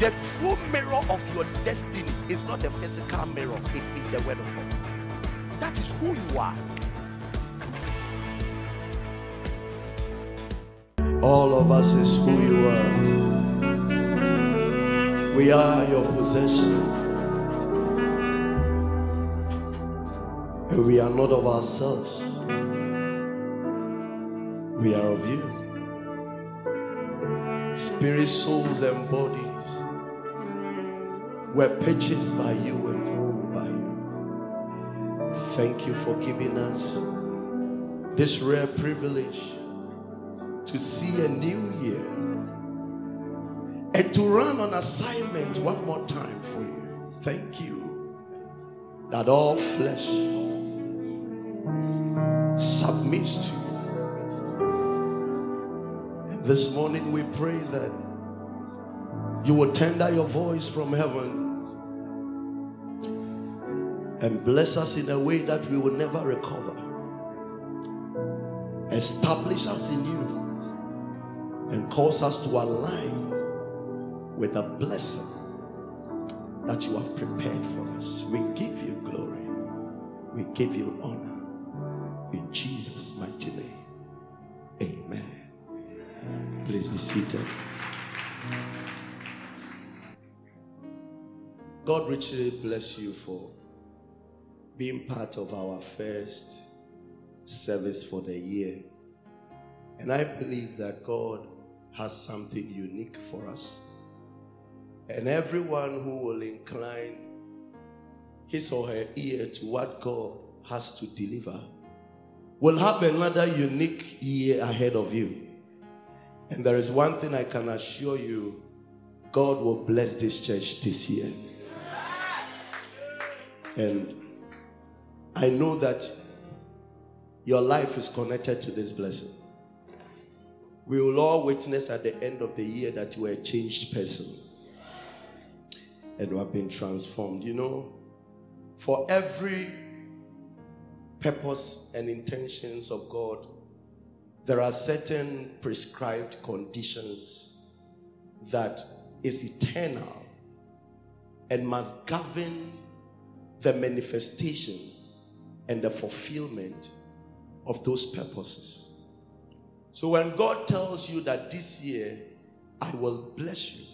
The true mirror of your destiny is not the physical mirror, it is the word of God. That is who you are. All of us is who you are. We are your possession. And we are not of ourselves. We are of you. Spirit, souls, and bodies were purchased by you and owned by you. Thank you for giving us this rare privilege to see a new year and to run on assignment one more time for you. Thank you that all flesh submits to you. This morning we pray that you will tender your voice from heaven and bless us in a way that we will never recover. Establish us in you and cause us to align with the blessing that you have prepared for us. We give you glory, we give you honor. In Jesus' mighty name, amen. Please be seated. God richly bless you for being part of our first service for the year. And I believe that God has something unique for us. And everyone who will incline his or her ear to what God has to deliver will have another unique year ahead of you. And there is one thing I can assure you God will bless this church this year. And I know that your life is connected to this blessing. We will all witness at the end of the year that you are a changed person and you have been transformed. You know, for every purpose and intentions of God, there are certain prescribed conditions that is eternal and must govern the manifestation and the fulfillment of those purposes. So when God tells you that this year I will bless you,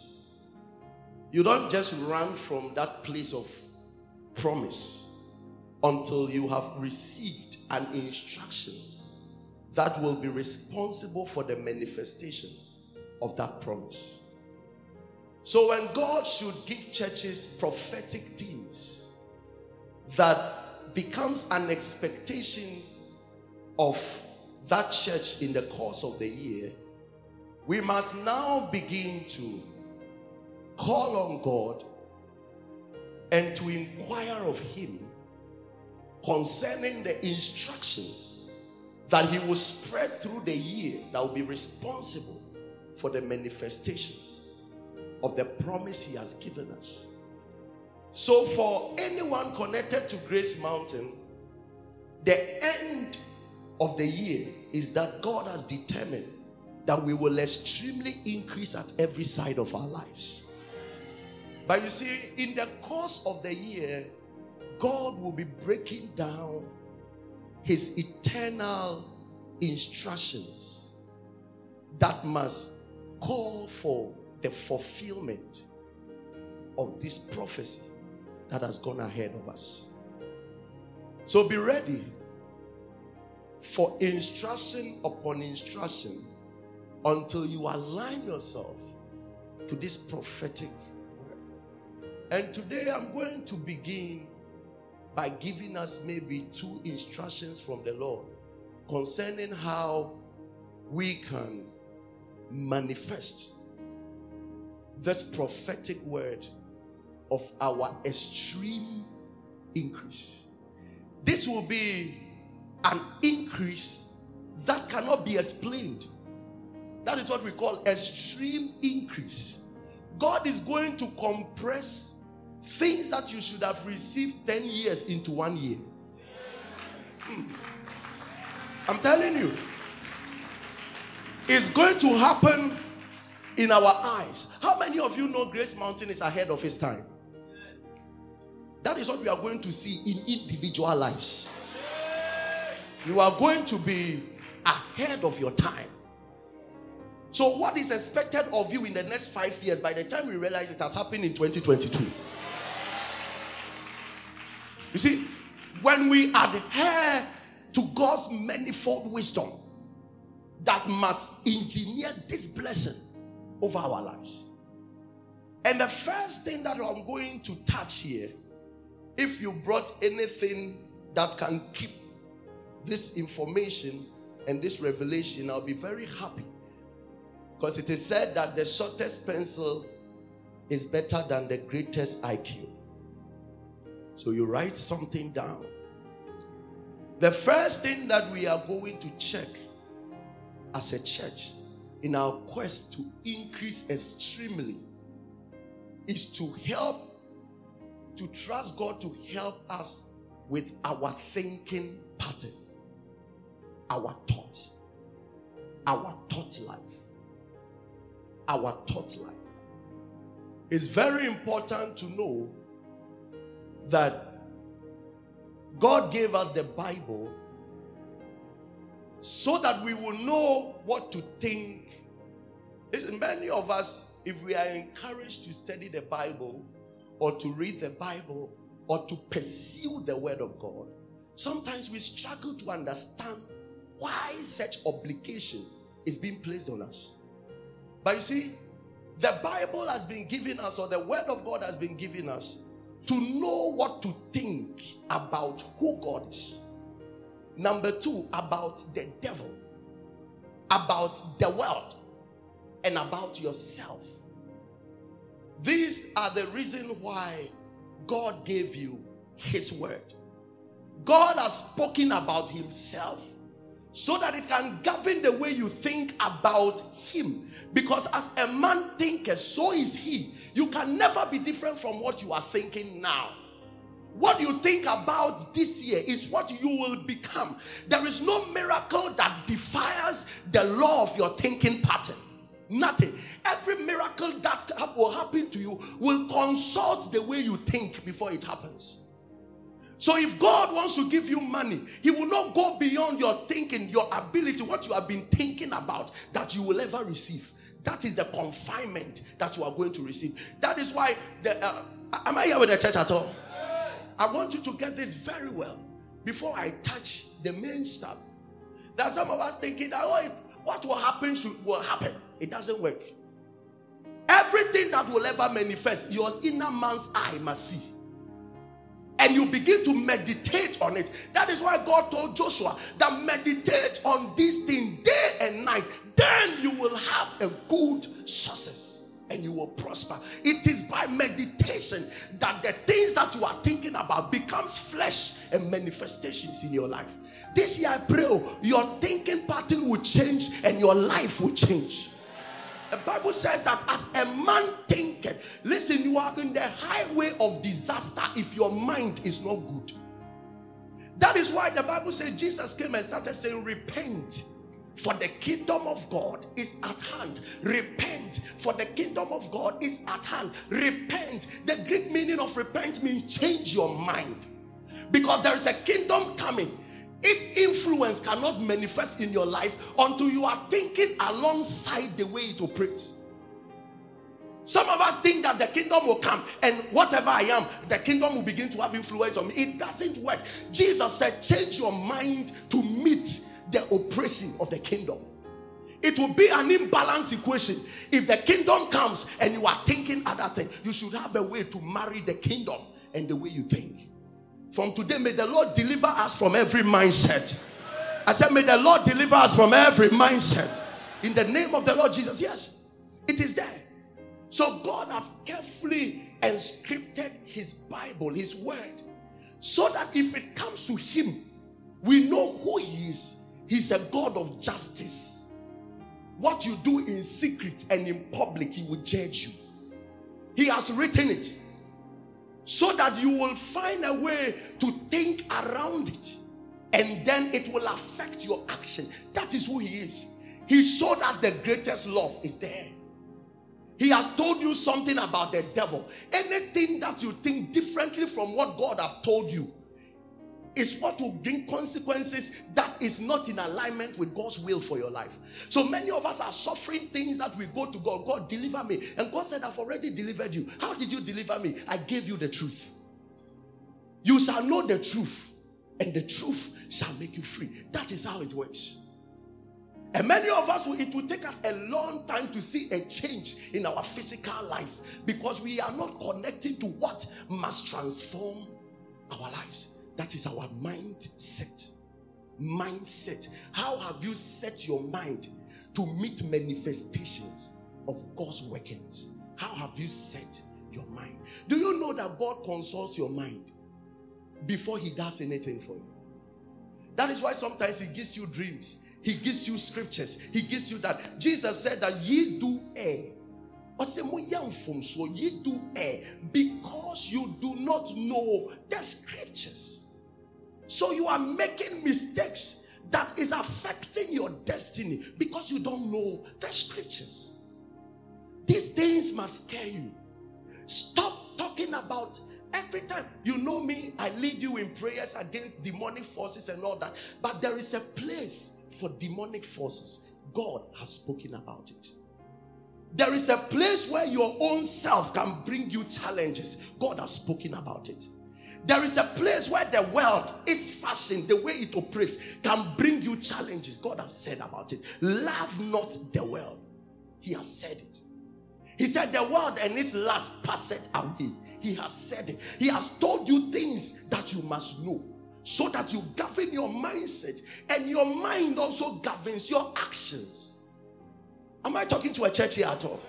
you don't just run from that place of promise until you have received an instruction that will be responsible for the manifestation of that promise. So when God should give churches prophetic things that becomes an expectation of that church in the course of the year, we must now begin to call on God and to inquire of Him concerning the instructions that He will spread through the year that will be responsible for the manifestation of the promise He has given us. So, for anyone connected to Grace Mountain, the end of the year is that God has determined that we will extremely increase at every side of our lives. But you see, in the course of the year, God will be breaking down his eternal instructions that must call for the fulfillment of this prophecy that has gone ahead of us. So be ready for instruction upon instruction until you align yourself to this prophetic word. And today I'm going to begin by giving us maybe two instructions from the Lord concerning how we can manifest this prophetic word of our extreme increase. This will be an increase that cannot be explained. That is what we call extreme increase. God is going to compress things that you should have received 10 years into one year. Hmm. I'm telling you, it's going to happen in our eyes. How many of you know Grace Mountain is ahead of its time? That is what we are going to see in individual lives. You are going to be ahead of your time. So, what is expected of you in the next five years, by the time we realize it has happened in 2022? You see, when we adhere to God's manifold wisdom that must engineer this blessing over our lives. And the first thing that I'm going to touch here, if you brought anything that can keep this information and this revelation, I'll be very happy. Because it is said that the shortest pencil is better than the greatest IQ. So you write something down. The first thing that we are going to check as a church in our quest to increase extremely is to help, to trust God to help us with our thinking pattern, our thought, our thought life. Our thought life. It's very important to know that God gave us the Bible so that we will know what to think. Many of us, if we are encouraged to study the Bible or to read the Bible or to pursue the Word of God, sometimes we struggle to understand why such obligation is being placed on us. But you see, the Bible has been given us, or the Word of God has been given us, to know what to think about who God is. Number two, about the devil, about the world, and about yourself. These are the reason why God gave you His word. God has spoken about Himself so that it can govern the way you think about Him. Because as a man thinketh, so is He. You can never be different from what you are thinking now. What you think about this year is what you will become. There is no miracle that defies the law of your thinking pattern. Nothing. Every miracle that will happen to you will consult the way you think before it happens. So if God wants to give you money, He will not go beyond your thinking, your ability, what you have been thinking about that you will ever receive. That is the confinement that you are going to receive. That is why the uh, am I here with the church at all? I want you to get this very well before I touch the main stuff. That some of us thinking that oh, what will happen should will happen. It doesn't work. Everything that will ever manifest, your inner man's eye must see. And you begin to meditate on it. That is why God told Joshua that meditate on these things day and night. Then you will have a good success and you will prosper. It is by meditation that the things that you are thinking about becomes flesh and manifestations in your life. This year I pray oh, your thinking pattern will change and your life will change. The Bible says that as a man thinketh, listen, you are in the highway of disaster if your mind is not good. That is why the Bible says Jesus came and started saying, Repent for the kingdom of God is at hand. Repent, for the kingdom of God is at hand. Repent. The Greek meaning of repent means change your mind. Because there is a kingdom coming. Its influence cannot manifest in your life until you are thinking alongside the way it operates. Some of us think that the kingdom will come and whatever I am, the kingdom will begin to have influence on me. It doesn't work. Jesus said, change your mind to meet the oppression of the kingdom. It will be an imbalanced equation. If the kingdom comes and you are thinking other things, you should have a way to marry the kingdom and the way you think. From today, may the Lord deliver us from every mindset. I said, May the Lord deliver us from every mindset. In the name of the Lord Jesus. Yes, it is there. So God has carefully inscripted his Bible, his word, so that if it comes to him, we know who he is He's a God of justice. What you do in secret and in public, He will judge you. He has written it so that you will find a way to think around it and then it will affect your action. That is who He is. He showed us the greatest love is there. He has told you something about the devil. Anything that you think differently from what God has told you is what will bring consequences that is not in alignment with God's will for your life. So many of us are suffering things that we go to God, God, deliver me. And God said, I've already delivered you. How did you deliver me? I gave you the truth. You shall know the truth, and the truth shall make you free. That is how it works. And many of us, it will take us a long time to see a change in our physical life because we are not connecting to what must transform our lives. That is our mindset. Mindset. How have you set your mind to meet manifestations of God's workings? How have you set your mind? Do you know that God consults your mind before He does anything for you? That is why sometimes He gives you dreams, He gives you scriptures, He gives you that. Jesus said that ye do err. Ye do because you do not know the scriptures. So you are making mistakes that is affecting your destiny because you don't know the scriptures. These things must scare you. Stop talking about every time. You know me, I lead you in prayers against demonic forces and all that. But there is a place for demonic forces. God has spoken about it. There is a place where your own self can bring you challenges. God has spoken about it. There is a place where the world is fashioned, the way it operates can bring you challenges. God has said about it. Love not the world. He has said it. He said, The world and its lust passeth away. He has said it. He has told you things that you must know so that you govern your mindset and your mind also governs your actions. Am I talking to a church here at all?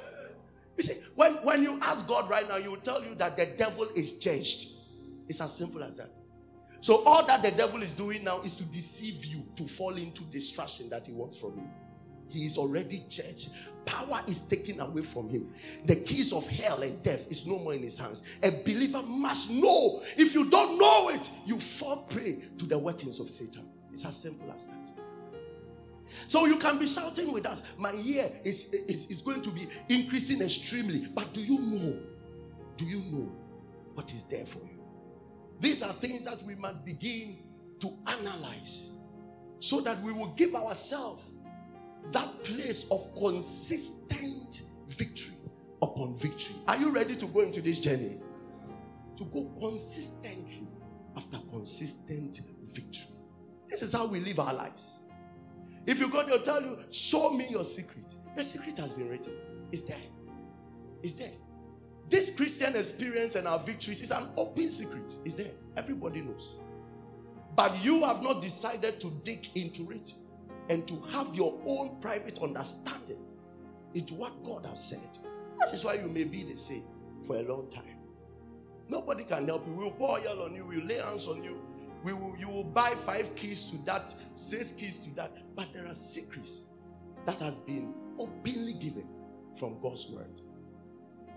You see, when, when you ask God right now, He will tell you that the devil is judged. It's as simple as that. So, all that the devil is doing now is to deceive you to fall into distraction that he wants from you. He is already judged. Power is taken away from him. The keys of hell and death is no more in his hands. A believer must know. If you don't know it, you fall prey to the workings of Satan. It's as simple as that. So you can be shouting with us, my year is, is, is going to be increasing extremely. But do you know? Do you know what is there for you? These are things that we must begin to analyze so that we will give ourselves that place of consistent victory upon victory. Are you ready to go into this journey? To go consistently after consistent victory. This is how we live our lives. If you go, they'll tell you, Show me your secret. The secret has been written, it's there. It's there. This Christian experience and our victories is an open secret. It's there. Everybody knows. But you have not decided to dig into it and to have your own private understanding into what God has said. That is why you may be the same for a long time. Nobody can help you. We'll pour oil on you, we'll lay hands on you. We will, you will buy five keys to that, six keys to that. But there are secrets that has been openly given from God's word.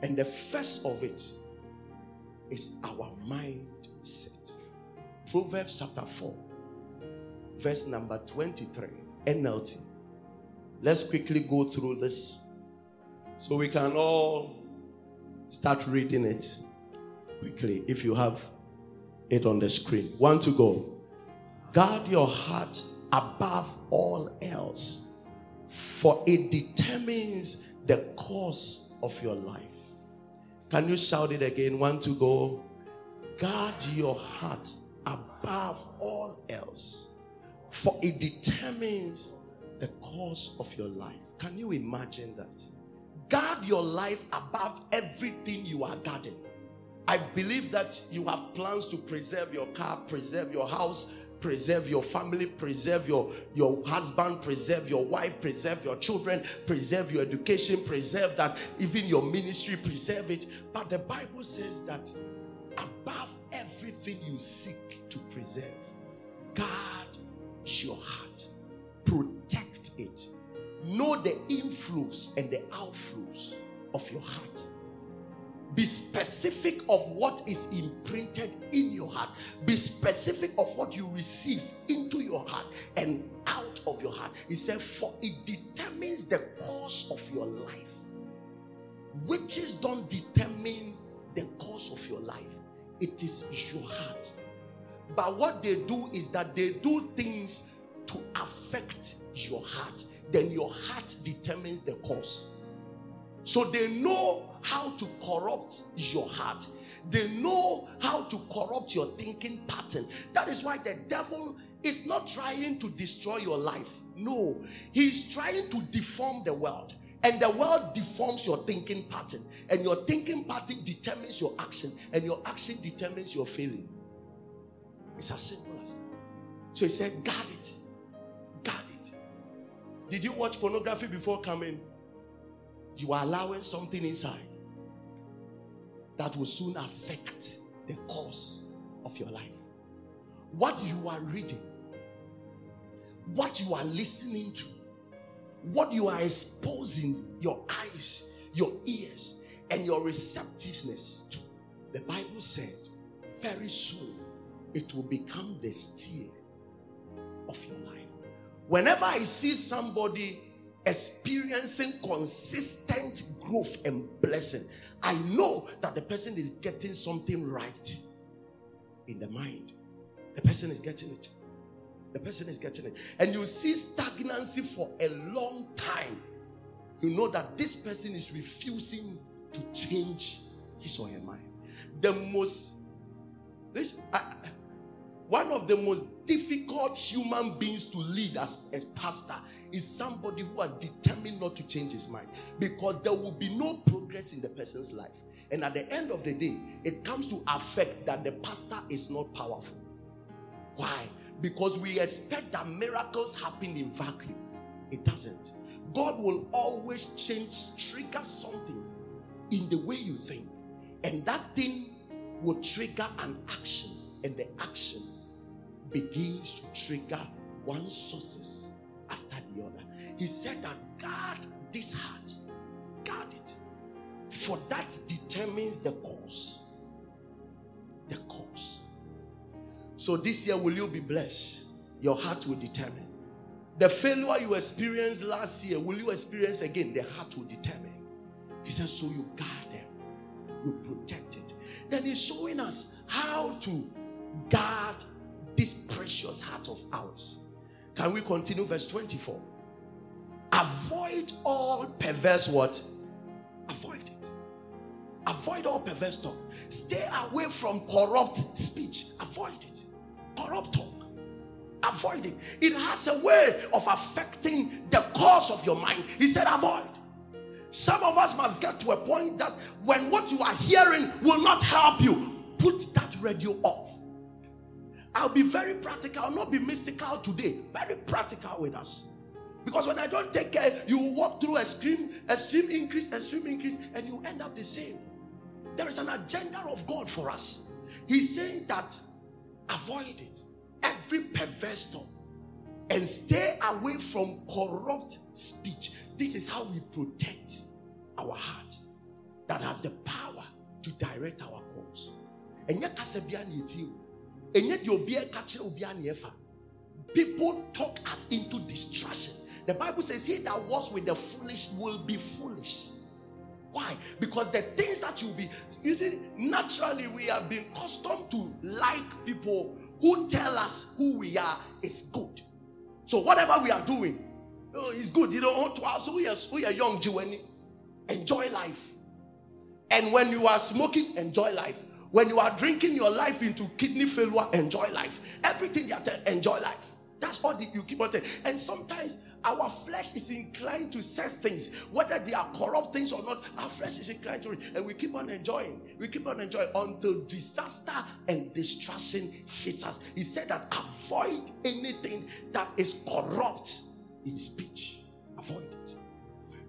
And the first of it is our mindset. Proverbs chapter 4, verse number 23, NLT. Let's quickly go through this so we can all start reading it quickly if you have it on the screen. One to go. Guard your heart above all else, for it determines the course of your life. Can you shout it again? One to go. Guard your heart above all else, for it determines the course of your life. Can you imagine that? Guard your life above everything you are guarding. I believe that you have plans to preserve your car, preserve your house, preserve your family, preserve your, your husband, preserve your wife, preserve your children, preserve your education, preserve that, even your ministry, preserve it. But the Bible says that above everything you seek to preserve, guard your heart, protect it, know the inflows and the outflows of your heart. Be specific of what is imprinted in your heart. Be specific of what you receive into your heart and out of your heart. He said, For it determines the course of your life. Witches don't determine the course of your life, it is your heart. But what they do is that they do things to affect your heart. Then your heart determines the cause. So they know how to corrupt your heart. They know how to corrupt your thinking pattern. That is why the devil is not trying to destroy your life. No, he's trying to deform the world. And the world deforms your thinking pattern. And your thinking pattern determines your action. And your action determines your feeling. It's as simple as that. So he said, guard it. Guard it. Did you watch pornography before coming? You are allowing something inside that will soon affect the course of your life. What you are reading, what you are listening to, what you are exposing your eyes, your ears, and your receptiveness to. The Bible said, very soon it will become the steer of your life. Whenever I see somebody experiencing consistent growth and blessing, I know that the person is getting something right in the mind. The person is getting it. The person is getting it. And you see stagnancy for a long time. You know that this person is refusing to change his or her mind. The most, I, one of the most difficult human beings to lead as a pastor is somebody who has determined not to change his mind because there will be no progress in the person's life. And at the end of the day, it comes to affect that the pastor is not powerful. Why? Because we expect that miracles happen in vacuum. It doesn't. God will always change, trigger something in the way you think. And that thing will trigger an action. And the action begins to trigger one after the other. He said that guard this heart. Guard it. For that determines the cause. The cause. So this year, will you be blessed? Your heart will determine. The failure you experienced last year, will you experience again? The heart will determine. He says, So you guard them, you protect it. Then he's showing us how to guard this precious heart of ours. Can we continue? Verse 24. Avoid all perverse what? Avoid it. Avoid all perverse talk. Stay away from corrupt speech. Avoid it corrupt talk. Avoid it. It has a way of affecting the course of your mind. He said, avoid. Some of us must get to a point that when what you are hearing will not help you, put that radio off. I'll be very practical, I'll not be mystical today. Very practical with us. Because when I don't take care, you walk through a extreme, extreme increase, extreme increase, and you end up the same. There is an agenda of God for us. He's saying that Avoid it. Every perverse. And stay away from corrupt speech. This is how we protect our heart that has the power to direct our course. And yet, people talk us into distraction. The Bible says, He that walks with the foolish will be foolish. Why? Because the things that you'll be, you see, naturally we have been accustomed to like people who tell us who we are is good. So whatever we are doing, oh, it's good. You know, to us we are, we are young, Jiweni. Enjoy life. And when you are smoking, enjoy life. When you are drinking your life into kidney failure, enjoy life. Everything you are telling, enjoy life. That's all you keep on saying. And sometimes our flesh is inclined to say things, whether they are corrupt things or not. Our flesh is inclined to it, and we keep on enjoying. We keep on enjoying until disaster and destruction hits us. He said that avoid anything that is corrupt in speech. Avoid it.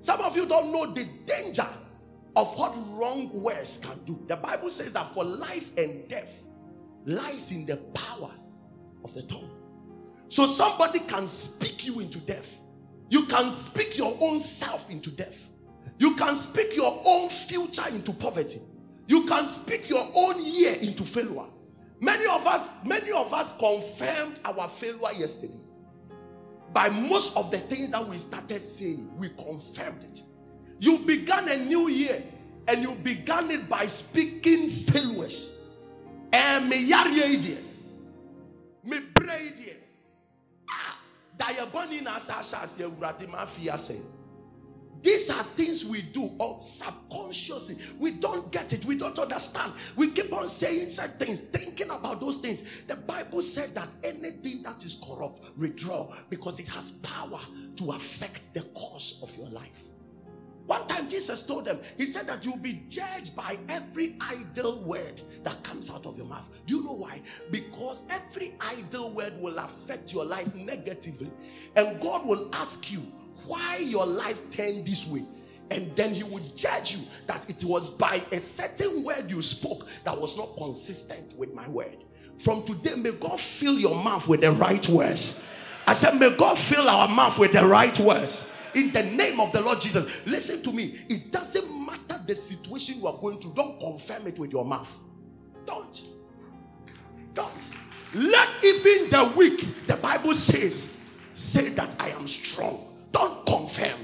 Some of you don't know the danger of what wrong words can do. The Bible says that for life and death lies in the power of the tongue. So somebody can speak you into death. You can speak your own self into death. You can speak your own future into poverty. You can speak your own year into failure. Many of us, many of us confirmed our failure yesterday. By most of the things that we started saying, we confirmed it. You began a new year and you began it by speaking failures. And me yari idea, me Ah, urade mafia say. These are things we do or subconsciously. We don't get it. We don't understand. We keep on saying such things, thinking about those things. The Bible said that anything that is corrupt, withdraw because it has power to affect the course of your life. One time Jesus told them, He said that you'll be judged by every idle word that comes out of your mouth. Do you know why? Because every idle word will affect your life negatively. And God will ask you, why your life turned this way. And then he would judge you that it was by a certain word you spoke that was not consistent with my word. From today, may God fill your mouth with the right words. I said, May God fill our mouth with the right words. In the name of the Lord Jesus. Listen to me. It doesn't matter the situation you are going through, don't confirm it with your mouth. Don't. Don't. Let even the weak, the Bible says, say that I am strong. Don't confirm.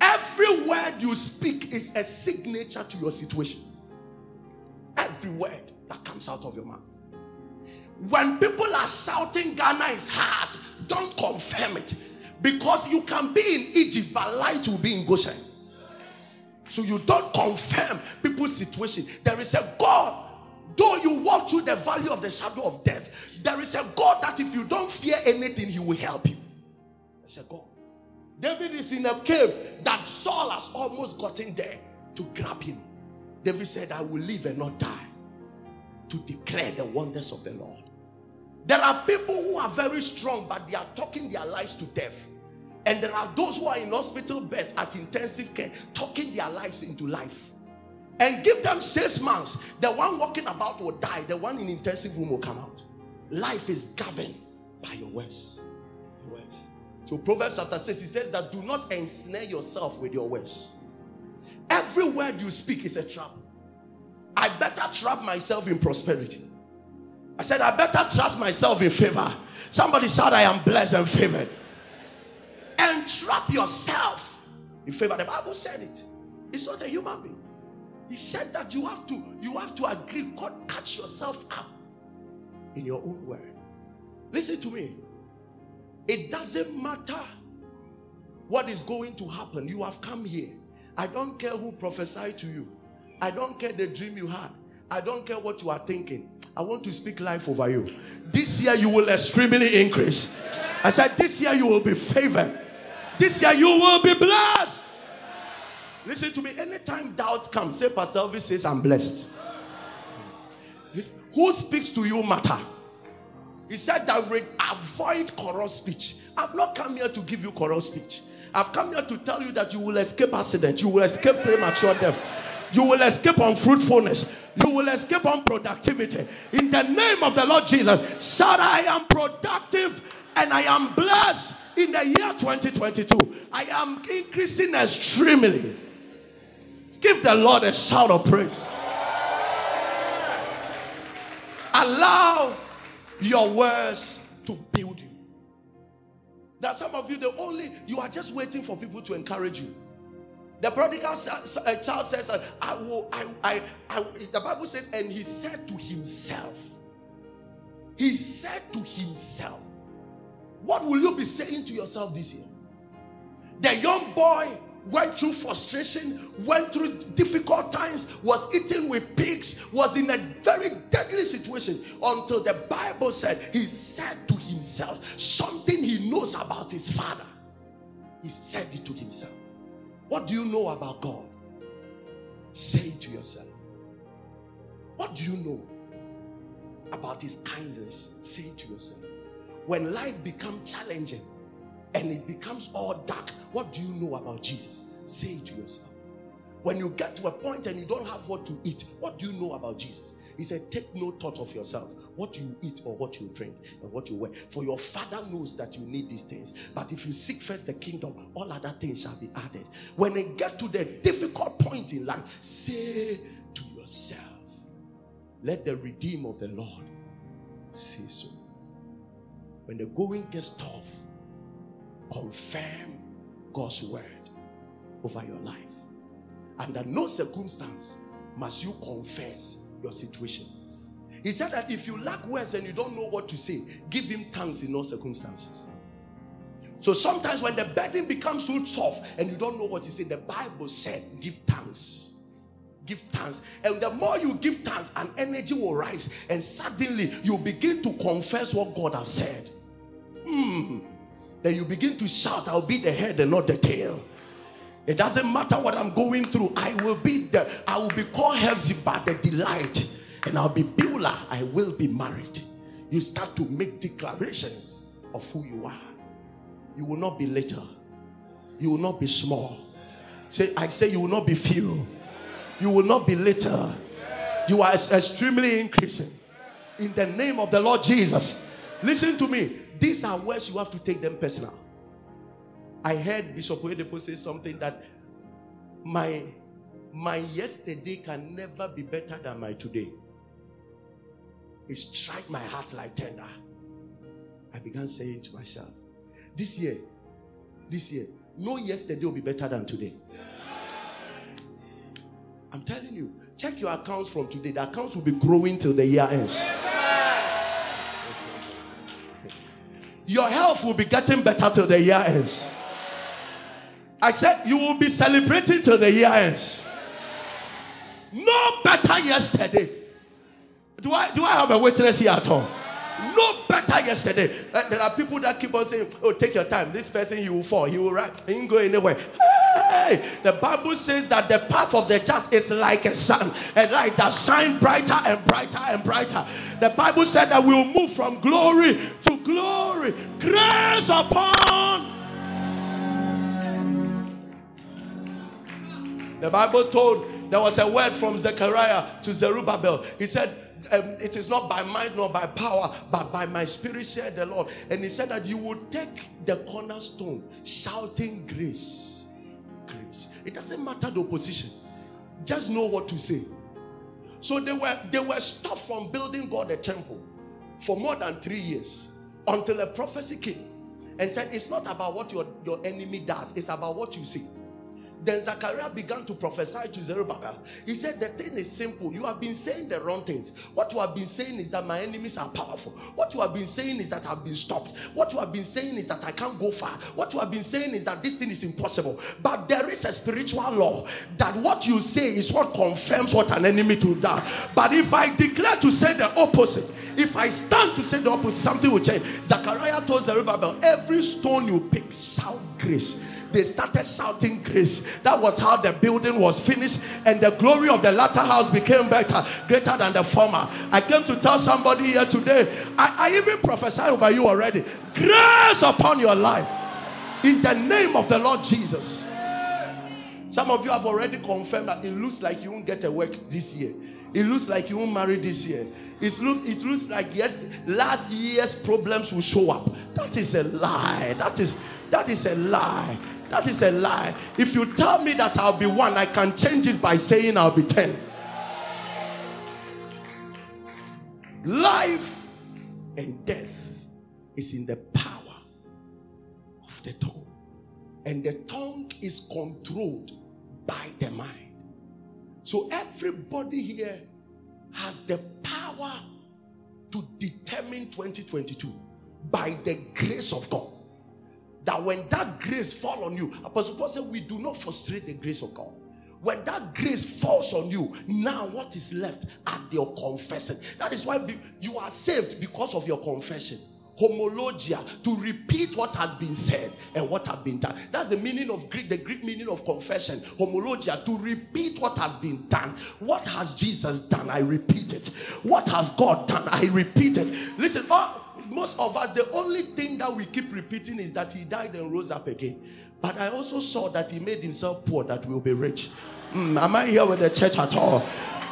Every word you speak is a signature to your situation. Every word that comes out of your mouth. When people are shouting, Ghana is hard, don't confirm it. Because you can be in Egypt, but light will be in Goshen. So you don't confirm people's situation. There is a God. Though you walk through the valley of the shadow of death, there is a God that if you don't fear anything, He will help you. There's a God. David is in a cave that Saul has almost gotten there to grab him. David said, I will live and not die to declare the wonders of the Lord. There are people who are very strong, but they are talking their lives to death. And there are those who are in hospital bed at intensive care, talking their lives into life. And give them six months. The one walking about will die, the one in intensive room will come out. Life is governed by your words. Your words. So Proverbs chapter 6, he says that do not ensnare yourself with your words. Every word you speak is a trap. I better trap myself in prosperity. I said, I better trust myself in favor. Somebody shout, I am blessed and favored. And trap yourself in favor. The Bible said it. It's not a human being. He said that you have to, you have to agree, God catch yourself up in your own word. Listen to me. It doesn't matter what is going to happen. You have come here. I don't care who prophesied to you. I don't care the dream you had. I don't care what you are thinking. I want to speak life over you. This year you will extremely increase. I said, This year you will be favored. This year you will be blessed. Listen to me. Anytime doubt comes, say, Pastor Elvis says, I'm blessed. Listen, who speaks to you matter. He said that we avoid corrupt speech. I've not come here to give you corrupt speech. I've come here to tell you that you will escape accident, you will escape premature death, you will escape on fruitfulness. you will escape on productivity. In the name of the Lord Jesus, shout, I am productive and I am blessed in the year 2022. I am increasing extremely. Give the Lord a shout of praise. Allow your words to build you. That some of you, the only, you are just waiting for people to encourage you. The prodigal uh, child says, uh, I will, I, I, I, the Bible says, and he said to himself, he said to himself, What will you be saying to yourself this year? The young boy went through frustration, went through difficult times, was eaten with pigs, was in a very deadly situation until the Bible said he said to himself something he knows about his father. He said it to himself. What do you know about God? Say it to yourself. What do you know about his kindness? Say it to yourself. When life becomes challenging, and it becomes all dark, what do you know about Jesus? Say it to yourself. When you get to a point and you don't have what to eat, what do you know about Jesus? He said, Take no thought of yourself, what you eat or what you drink and what you wear. For your father knows that you need these things. But if you seek first the kingdom, all other things shall be added. When you get to the difficult point in life, say to yourself, Let the redeem of the Lord say so. When the going gets tough, confirm God's word over your life. under no circumstance must you confess your situation. He said that if you lack words and you don't know what to say, give him thanks in all circumstances. So sometimes when the burden becomes too tough and you don't know what to say, the Bible said, give thanks. Give thanks. And the more you give thanks, an energy will rise, and suddenly you begin to confess what God has said. Hmm. Then you begin to shout, I'll be the head and not the tail. It doesn't matter what I'm going through. I will be the I will be called Hephzibah, the delight, and I'll be Beulah. I will be married. You start to make declarations of who you are. You will not be little. You will not be small. Say, I say you will not be few. You will not be little. You are extremely increasing. In the name of the Lord Jesus. Listen to me. These are words you have to take them personal. I heard Bishop Oyedepo say something that my my yesterday can never be better than my today. It struck my heart like tender. I began saying to myself, this year, this year, no yesterday will be better than today. I'm telling you, check your accounts from today. The accounts will be growing till the year ends. Your health will be getting better till the year ends. I said, You will be celebrating till the year ends. No better yesterday. Do I do I have a witness here at all? No better yesterday. Uh, there are people that keep on saying, Oh, take your time. This person he will fall, he will rise, he ain't go anywhere. Hey, the Bible says that the path of the just is like a sun, a light that shines brighter and brighter and brighter. The Bible said that we'll move from glory to glory, grace upon The Bible told there was a word from Zechariah to Zerubbabel. He said, um, It is not by might nor by power, but by my spirit, said the Lord. And he said that you will take the cornerstone, shouting grace. Grace. It doesn't matter the opposition, just know what to say. So they were they were stopped from building God a temple for more than three years until a prophecy came and said, It's not about what your, your enemy does, it's about what you see. Then Zechariah began to prophesy to Zerubbabel. He said, The thing is simple. You have been saying the wrong things. What you have been saying is that my enemies are powerful. What you have been saying is that I've been stopped. What you have been saying is that I can't go far. What you have been saying is that this thing is impossible. But there is a spiritual law that what you say is what confirms what an enemy to do. But if I declare to say the opposite, if I stand to say the opposite, something will change. Zechariah told Zerubbabel, Every stone you pick, shout grace they started shouting grace. That was how the building was finished, and the glory of the latter house became better, greater than the former. I came to tell somebody here today, I, I even prophesy over you already. Grace upon your life in the name of the Lord Jesus. Some of you have already confirmed that it looks like you won't get a work this year. It looks like you won't marry this year. It, look, it looks like yes, last year's problems will show up. That is a lie. That is that is a lie. That is a lie. If you tell me that I'll be one, I can change it by saying I'll be 10. Life and death is in the power of the tongue. And the tongue is controlled by the mind. So everybody here has the power to determine 2022 by the grace of God that when that grace fall on you, Apostle Paul said, we do not frustrate the grace of God. When that grace falls on you, now what is left at your confession? That is why you are saved because of your confession. Homologia to repeat what has been said and what has been done. That's the meaning of Greek, the Greek meaning of confession. Homologia to repeat what has been done. What has Jesus done? I repeat it. What has God done? I repeat it. Listen, oh, most of us, the only thing that we keep repeating is that he died and rose up again. But I also saw that he made himself poor that we'll be rich. Mm, am I here with the church at all?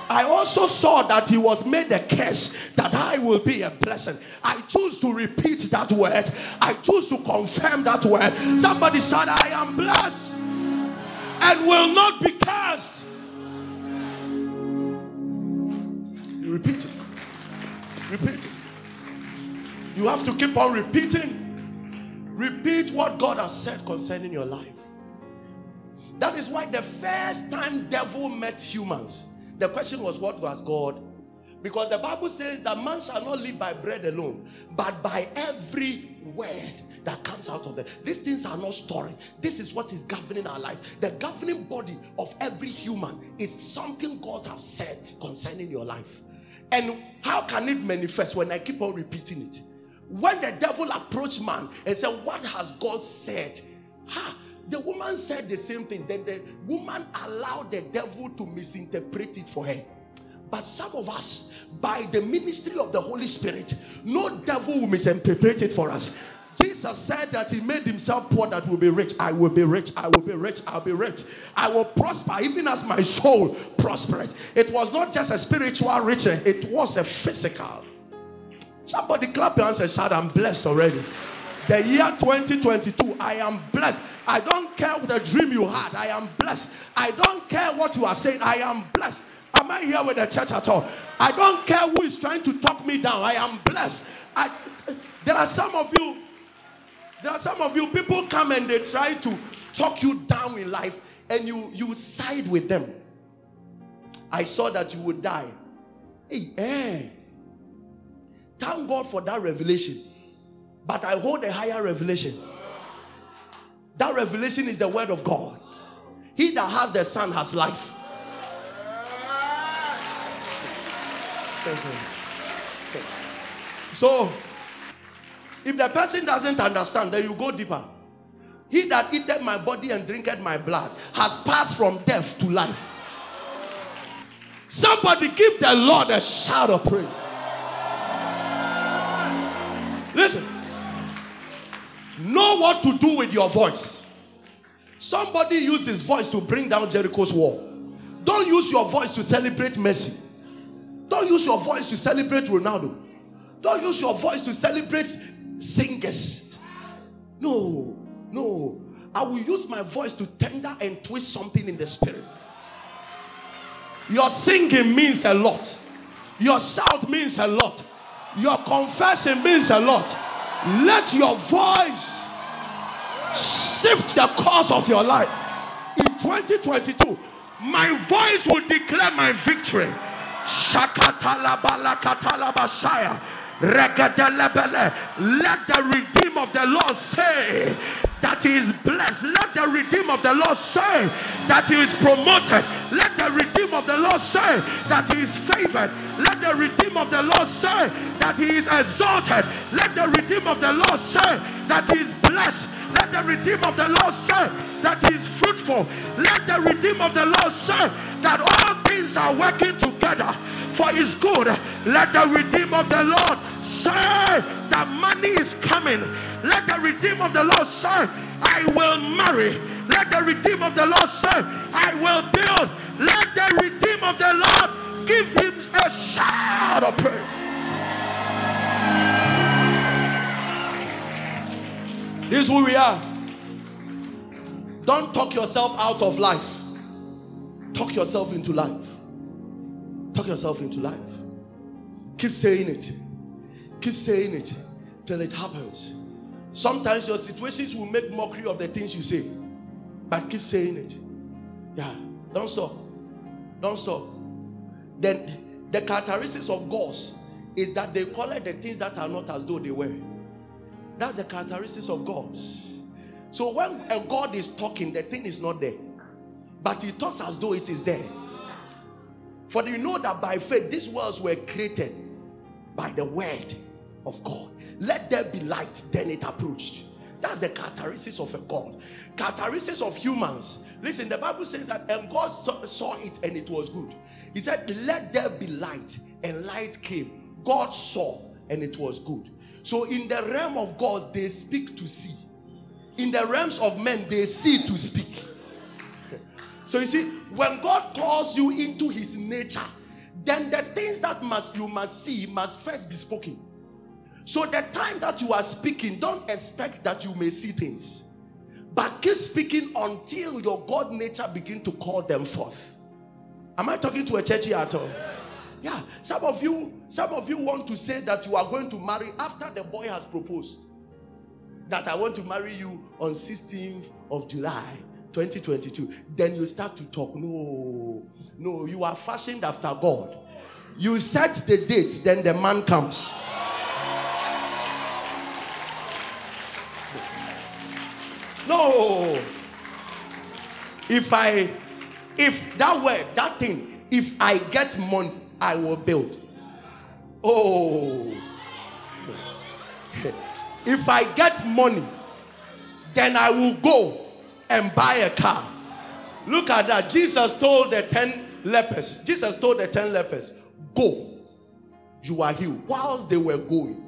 I also saw that he was made a curse that I will be a blessing. I choose to repeat that word. I choose to confirm that word. Somebody said, I am blessed and will not be cursed. You repeat it. Repeat it. You have to keep on repeating. Repeat what God has said concerning your life. That is why the first time devil met humans, the question was, What was God? Because the Bible says that man shall not live by bread alone, but by every word that comes out of them. These things are not story. This is what is governing our life. The governing body of every human is something God has said concerning your life. And how can it manifest when I keep on repeating it? When the devil approached man and said, What has God said? Ha! The woman said the same thing. Then the woman allowed the devil to misinterpret it for her. But some of us, by the ministry of the Holy Spirit, no devil will misinterpret it for us. Jesus said that he made himself poor that will be rich. I will be rich. I will be rich. I'll be rich. I will prosper even as my soul prospered. It was not just a spiritual riches, it was a physical. Somebody clap your hands and shout, I'm blessed already. The year 2022, I am blessed. I don't care what the dream you had, I am blessed. I don't care what you are saying, I am blessed. Am I here with the church at all? I don't care who is trying to talk me down, I am blessed. I, there are some of you, there are some of you, people come and they try to talk you down in life and you, you side with them. I saw that you would die. Hey, hey. Thank God for that revelation. But I hold a higher revelation. That revelation is the word of God. He that has the Son has life. So, if the person doesn't understand, then you go deeper. He that eateth my body and drinketh my blood has passed from death to life. Somebody give the Lord a shout of praise. Listen. Know what to do with your voice. Somebody used his voice to bring down Jericho's wall. Don't use your voice to celebrate Messi. Don't use your voice to celebrate Ronaldo. Don't use your voice to celebrate singers. No, no. I will use my voice to tender and twist something in the spirit. Your singing means a lot. Your shout means a lot. Your confession means a lot. Let your voice shift the course of your life. In 2022, my voice will declare my victory. Let the redeem of the Lord say that he is blessed. Let the redeem of the Lord say that he is promoted. Let the redeem of the Lord say that he is favored. Let the redeem of the Lord say that he is exalted. Let the redeem of the Lord say that he is blessed. Let the redeem of the Lord say that he is fruitful. Let the redeem of the Lord say that all things are working together for his good. Let the redeem of the Lord say that money is coming. Let the redeem of the Lord say, I will marry. Let the redeem of the Lord say, I will build. Let the redeem of the Lord give him a shout of praise. This is who we are. Don't talk yourself out of life. Talk yourself into life. Talk yourself into life. Keep saying it. Keep saying it till it happens. Sometimes your situations will make mockery of the things you say, but keep saying it. Yeah, don't stop. Don't stop. Then the characteristics of gods is that they call it the things that are not as though they were. That's the characteristics of gods. So when a God is talking, the thing is not there, but he talks as though it is there. For you know that by faith these worlds were created by the word of God. Let there be light, then it approached. That's the characteristics of a God. Characteristics of humans. Listen, the Bible says that and God saw, saw it and it was good. He said, Let there be light, and light came. God saw and it was good. So, in the realm of God, they speak to see. In the realms of men, they see to speak. So you see, when God calls you into his nature, then the things that must you must see must first be spoken. So the time that you are speaking, don't expect that you may see things. But keep speaking until your God nature begin to call them forth. Am I talking to a church here at all? Yeah. Some of you, some of you want to say that you are going to marry after the boy has proposed. That I want to marry you on 16th of July 2022. Then you start to talk. No, no, you are fashioned after God. You set the date, then the man comes. No. If I, if that word, that thing, if I get money, I will build. Oh. If I get money, then I will go and buy a car. Look at that. Jesus told the 10 lepers, Jesus told the 10 lepers, Go, you are healed. Whilst they were going,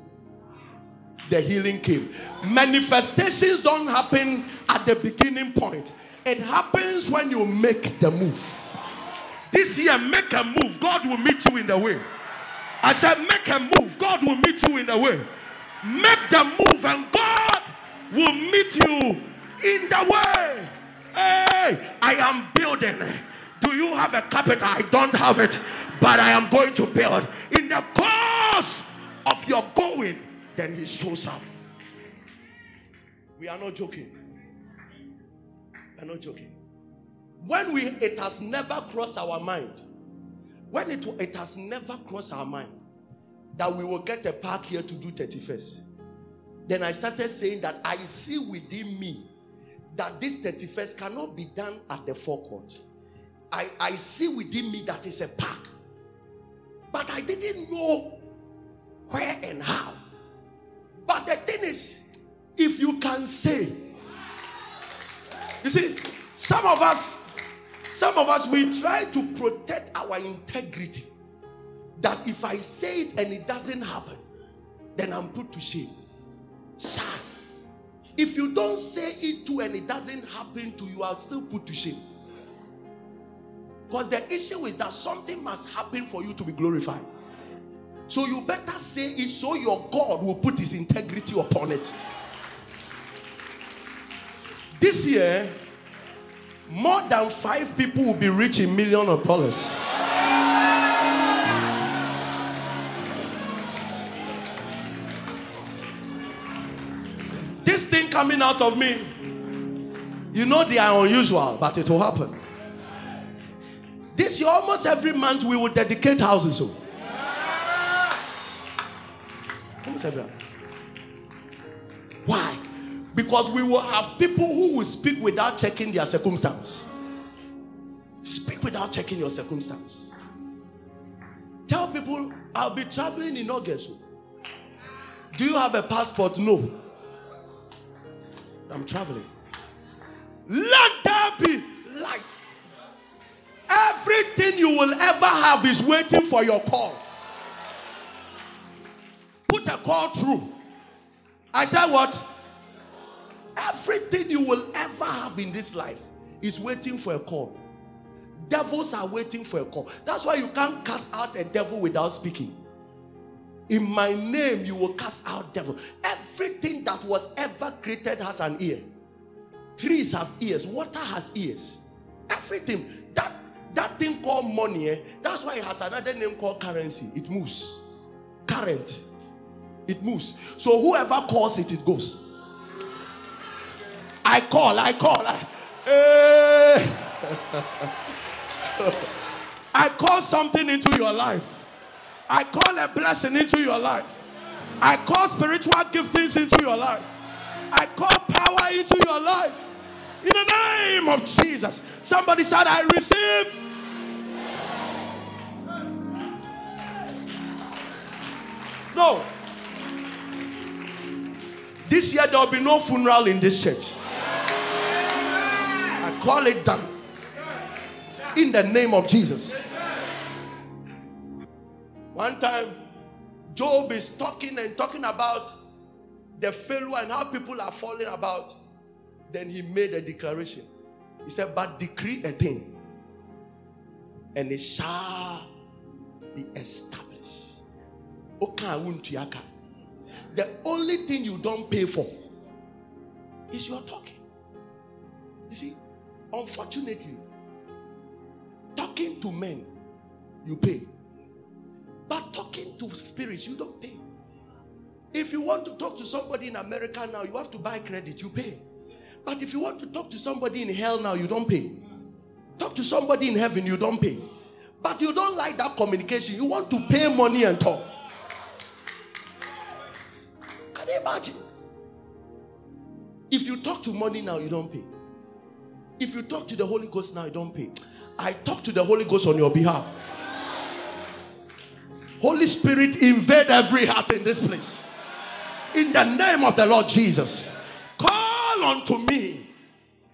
the healing came. Manifestations don't happen at the beginning point, it happens when you make the move. This year, make a move. God will meet you in the way. I said, make a move. God will meet you in the way. Make the move, and God will meet you in the way. Hey, I am building. Do you have a capital? I don't have it, but I am going to build. In the course of your going, then He shows up. We are not joking. We are not joking. When we, it has never crossed our mind. When it, it has never crossed our mind that we will get a park here to do 31st. Then I started saying that I see within me that this 31st cannot be done at the forecourt. I, I see within me that it's a park. But I didn't know where and how. But the thing is, if you can say, you see, some of us, some of us, we try to protect our integrity. That if I say it and it doesn't happen, then I'm put to shame. Sir, if you don't say it to and it doesn't happen to you, I'll still put to shame. Because the issue is that something must happen for you to be glorified. So you better say it so your God will put his integrity upon it. This year, more than five people will be rich in millions of dollars. This thing coming out of me, you know they are unusual, but it will happen. This year, almost every month, we will dedicate houses. So. Every month. Why? Because we will have people who will speak without checking their circumstance. Speak without checking your circumstance. Tell people, I'll be traveling in August. Do you have a passport? No. I'm traveling. Let there be light. Everything you will ever have is waiting for your call. A call through. I said, What? Everything you will ever have in this life is waiting for a call. Devils are waiting for a call. That's why you can't cast out a devil without speaking. In my name, you will cast out devil. Everything that was ever created has an ear. Trees have ears. Water has ears. Everything. That that thing called money, eh, that's why it has another name called currency. It moves. Current. It moves. So whoever calls it, it goes. I call, I call. I, eh. I call something into your life. I call a blessing into your life. I call spiritual giftings into your life. I call power into your life. In the name of Jesus. Somebody said, I receive. No. This year there will be no funeral in this church. I call it done. In the name of Jesus. One time, Job is talking and talking about the failure and how people are falling about. Then he made a declaration. He said, But decree a thing, and it shall be established. The only thing you don't pay for is your talking. You see, unfortunately, talking to men, you pay. But talking to spirits, you don't pay. If you want to talk to somebody in America now, you have to buy credit, you pay. But if you want to talk to somebody in hell now, you don't pay. Talk to somebody in heaven, you don't pay. But you don't like that communication. You want to pay money and talk. Can you imagine? If you talk to money now, you don't pay. If you talk to the Holy Ghost now, you don't pay. I talk to the Holy Ghost on your behalf. Holy Spirit, invade every heart in this place. In the name of the Lord Jesus, call unto me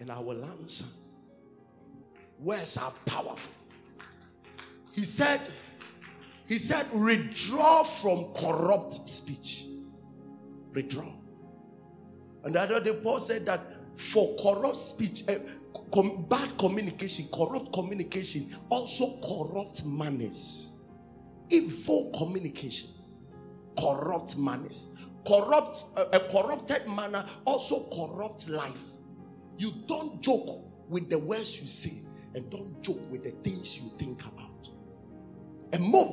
and I will answer. Words are powerful. He said, He said, withdraw from corrupt speech. Withdraw. And the other day, Paul said that for corrupt speech, uh, com- bad communication, corrupt communication, also corrupt manners. Evil communication, corrupt manners. Corrupt, uh, a corrupted manner also corrupt life. You don't joke with the words you say, and don't joke with the things you think about.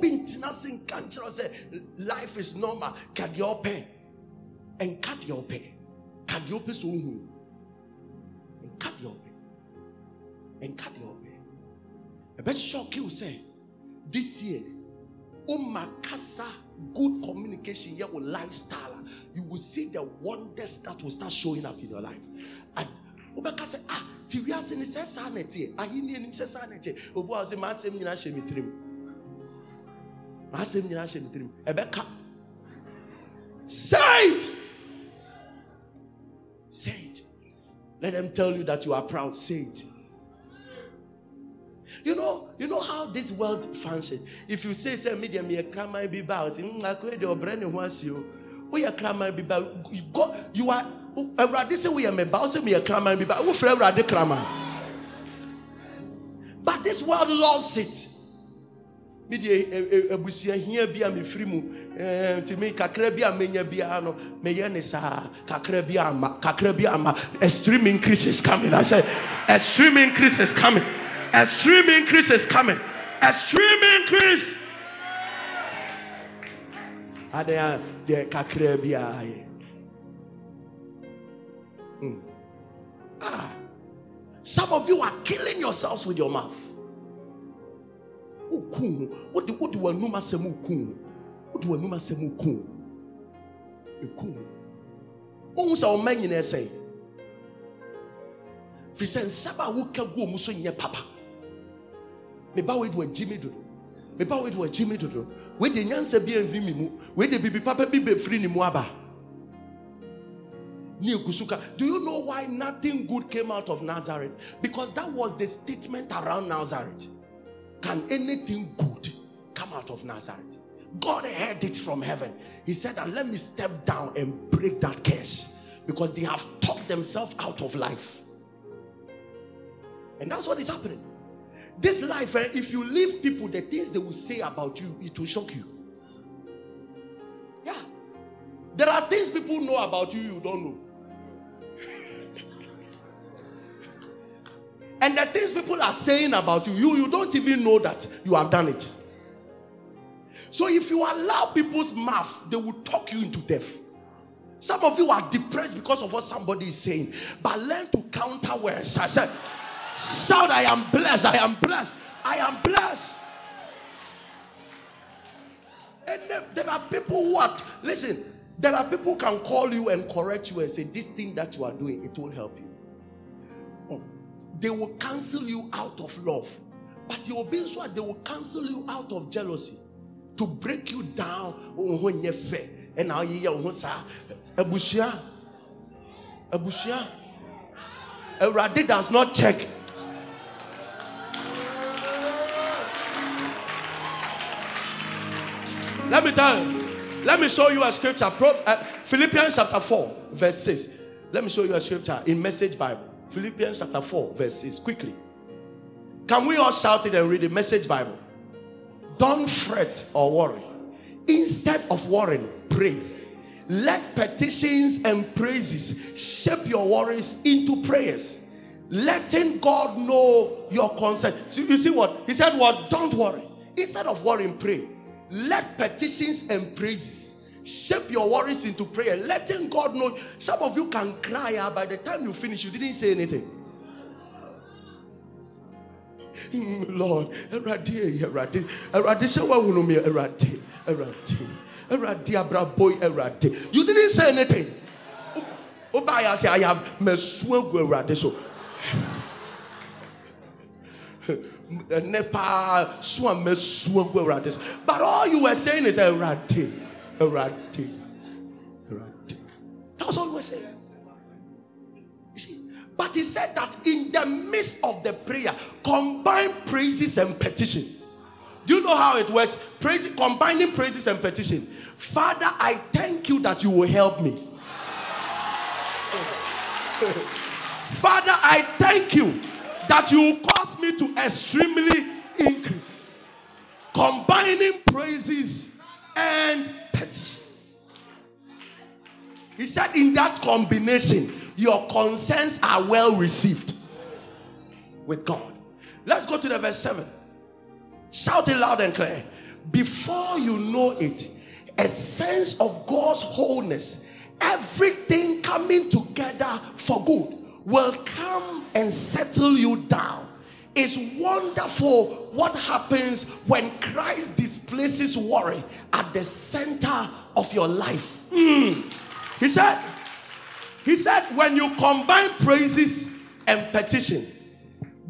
Being nothing can say life is normal. Can you pay? Pay. Can you pay so And cut your pay. And cut your pay. I bet shock you say this year, Umakasa good communication here with lifestyle. You will see the wonders that will start showing up in your life. And Ubeka say, ah, Tiwiase ni se sanity. Ahini ni se sanity. Obu ase ma asem nyina hye mitrim. Ma asem nyina hye mitrim. Ebeka. Say it. Say it. Let them tell you that you are proud. Say it. You know, you know how this world functions. If you say, say, media me a crime be bow, say, mm, I create your brain once you. We are crime be bow. You go, you are. Uh, Everybody say we are me bow, say me a crime be bow. Who forever the crime? Ah? But this world loves it. Media abusia here be a free mu. Eh, to me, kakra bi a menya bia no meyɛ ne saa kakra bi ama kakra bi ama extreme increase is coming i said extreme increase is coming Extreme increase is coming. Extreme increase. Ah, Ada de kakra bi eh. hmm. Ah. Some of you are killing yourselves with your mouth. Ukun. What do what do we numa semu ukun? What do we numa semu ukun? Ukun. Ohun sa o man nyina say. Fi sɛ nsɛm a woka gu mu so nyɛ papa meba wei de wagyi me dodo meba wei de wagyi me dodo wei de nyansa bi amfiri me mu wei de bibi papa bi bɛfiri ne mu aba do you know why nothing good came out of nazareth because that was the statement around nazareth can anything good come out of nazareth god heard it from heaven he said that let me step down and break that curse because they have talked themselves out of life and that's what is happening this life, eh, if you leave people, the things they will say about you, it will shock you. Yeah. There are things people know about you you don't know. and the things people are saying about you, you, you don't even know that you have done it. So if you allow people's mouth, they will talk you into death. Some of you are depressed because of what somebody is saying, but learn to counter words. I said, Shout, I am blessed. I am blessed. I am blessed. And there are people who are, listen, there are people who can call you and correct you and say, This thing that you are doing, it won't help you. Oh, they will cancel you out of love. But you will be so they will cancel you out of jealousy to break you down. And now you Abushia. Abushia. Eradi does not check Let me tell you. Let me show you a scripture. Uh, Philippians chapter 4, verse 6. Let me show you a scripture in Message Bible. Philippians chapter 4, verse 6. Quickly. Can we all shout it and read the Message Bible? Don't fret or worry. Instead of worrying, pray. Let petitions and praises shape your worries into prayers. Letting God know your concern. So you see what? He said, What? Don't worry. Instead of worrying, pray let petitions and praises Shape your worries into prayer, letting God know. Some of you can cry out by the time you finish, you didn't say anything. Lord, Erade, Erade, Erade, say what will me, Erade, Erade, Erade, Abraboy, Erade. You didn't say anything. Oh, oh I say, I have Messuagu Erade. So, Nepa, Swam, Messuagu Erade. But all you were saying is Erade, Erade, Erade. That's all you were saying. But he said that in the midst of the prayer, combine praises and petition. Do you know how it works? Praise, combining praises and petition. Father, I thank you that you will help me. Father, I thank you that you will cause me to extremely increase. Combining praises and petition. He said, in that combination, your concerns are well received with God. Let's go to the verse 7. Shout it loud and clear. Before you know it, a sense of God's wholeness, everything coming together for good, will come and settle you down. It's wonderful what happens when Christ displaces worry at the center of your life. Mm. He said, he said, when you combine praises and petition,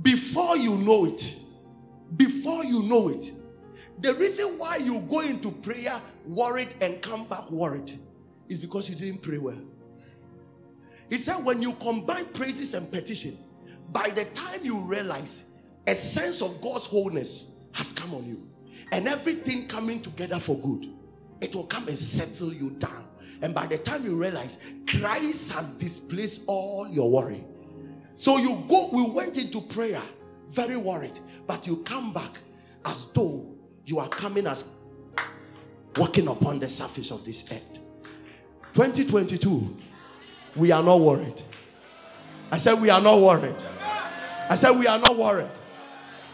before you know it, before you know it, the reason why you go into prayer worried and come back worried is because you didn't pray well. He said, when you combine praises and petition, by the time you realize a sense of God's wholeness has come on you and everything coming together for good, it will come and settle you down. And by the time you realize Christ has displaced all your worry. So you go, we went into prayer very worried, but you come back as though you are coming as walking upon the surface of this earth. 2022, we are not worried. I said, We are not worried. I said, We are not worried.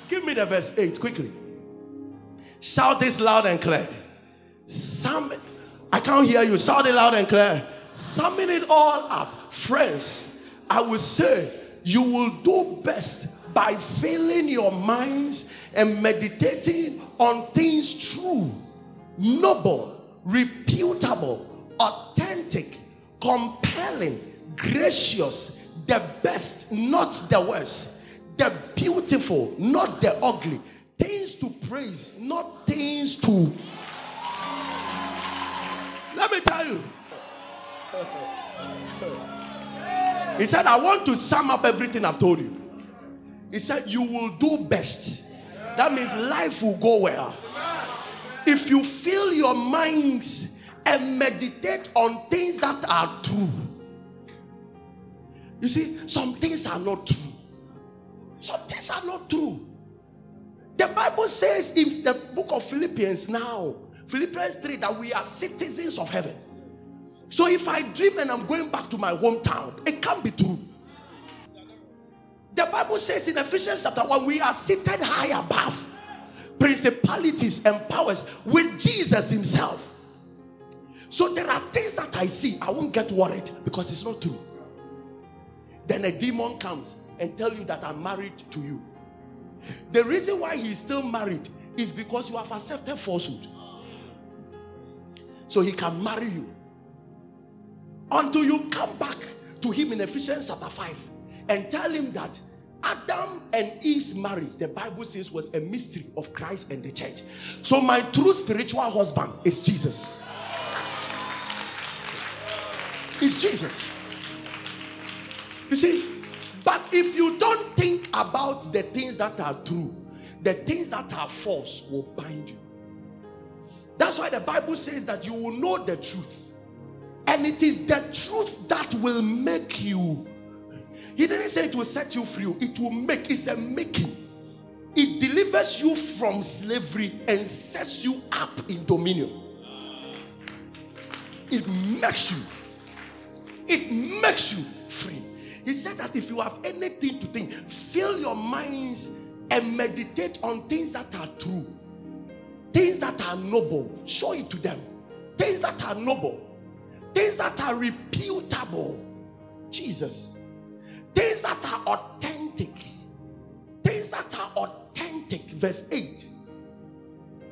Give me the verse 8 quickly. Shout this loud and clear. Some I can't hear you. Shout it loud and clear. Summing it all up, friends, I would say you will do best by filling your minds and meditating on things true, noble, reputable, authentic, compelling, gracious, the best, not the worst, the beautiful, not the ugly, things to praise, not things to let me tell you. He said, I want to sum up everything I've told you. He said, You will do best. That means life will go well. If you fill your minds and meditate on things that are true. You see, some things are not true. Some things are not true. The Bible says in the book of Philippians now, Philippians 3 that we are citizens of heaven. So if I dream and I'm going back to my hometown, it can't be true. The Bible says in Ephesians chapter 1, we are seated high above principalities and powers with Jesus Himself. So there are things that I see, I won't get worried because it's not true. Then a demon comes and tell you that I'm married to you. The reason why he's still married is because you have accepted falsehood so he can marry you. Until you come back to him in Ephesians chapter 5 and tell him that Adam and Eve's marriage, the Bible says, was a mystery of Christ and the church. So my true spiritual husband is Jesus. It's Jesus. You see, but if you don't think about the things that are true, the things that are false will bind you. That's why the Bible says that you will know the truth. And it is the truth that will make you. He didn't say it will set you free, it will make, it's a making. It delivers you from slavery and sets you up in dominion. It makes you. It makes you free. He said that if you have anything to think, fill your minds and meditate on things that are true things that are noble, show it to them. things that are noble, things that are reputable. Jesus. Things that are authentic. Things that are authentic. Verse 8.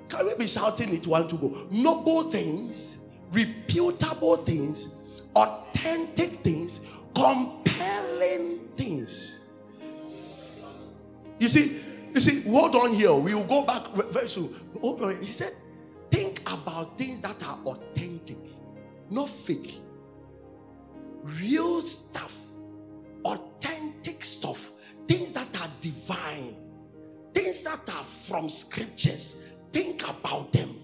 Can we be shouting it one to go? Noble things, reputable things, authentic things, compelling things. You see, you see, hold on here. We will go back very soon. He said, think about things that are authentic, not fake. Real stuff, authentic stuff, things that are divine, things that are from scriptures. Think about them.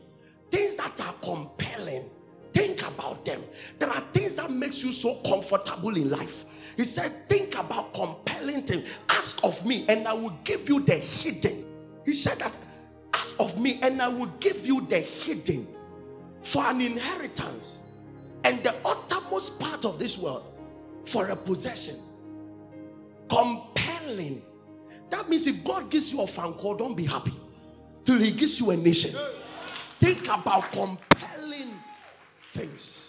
Things that are compelling. Think about them. There are things that makes you so comfortable in life. He said, Think about compelling things. Ask of me, and I will give you the hidden. He said that, Ask of me, and I will give you the hidden for an inheritance and the uttermost part of this world for a possession. Compelling. That means if God gives you a phone call, don't be happy till He gives you a nation. Think about compelling things.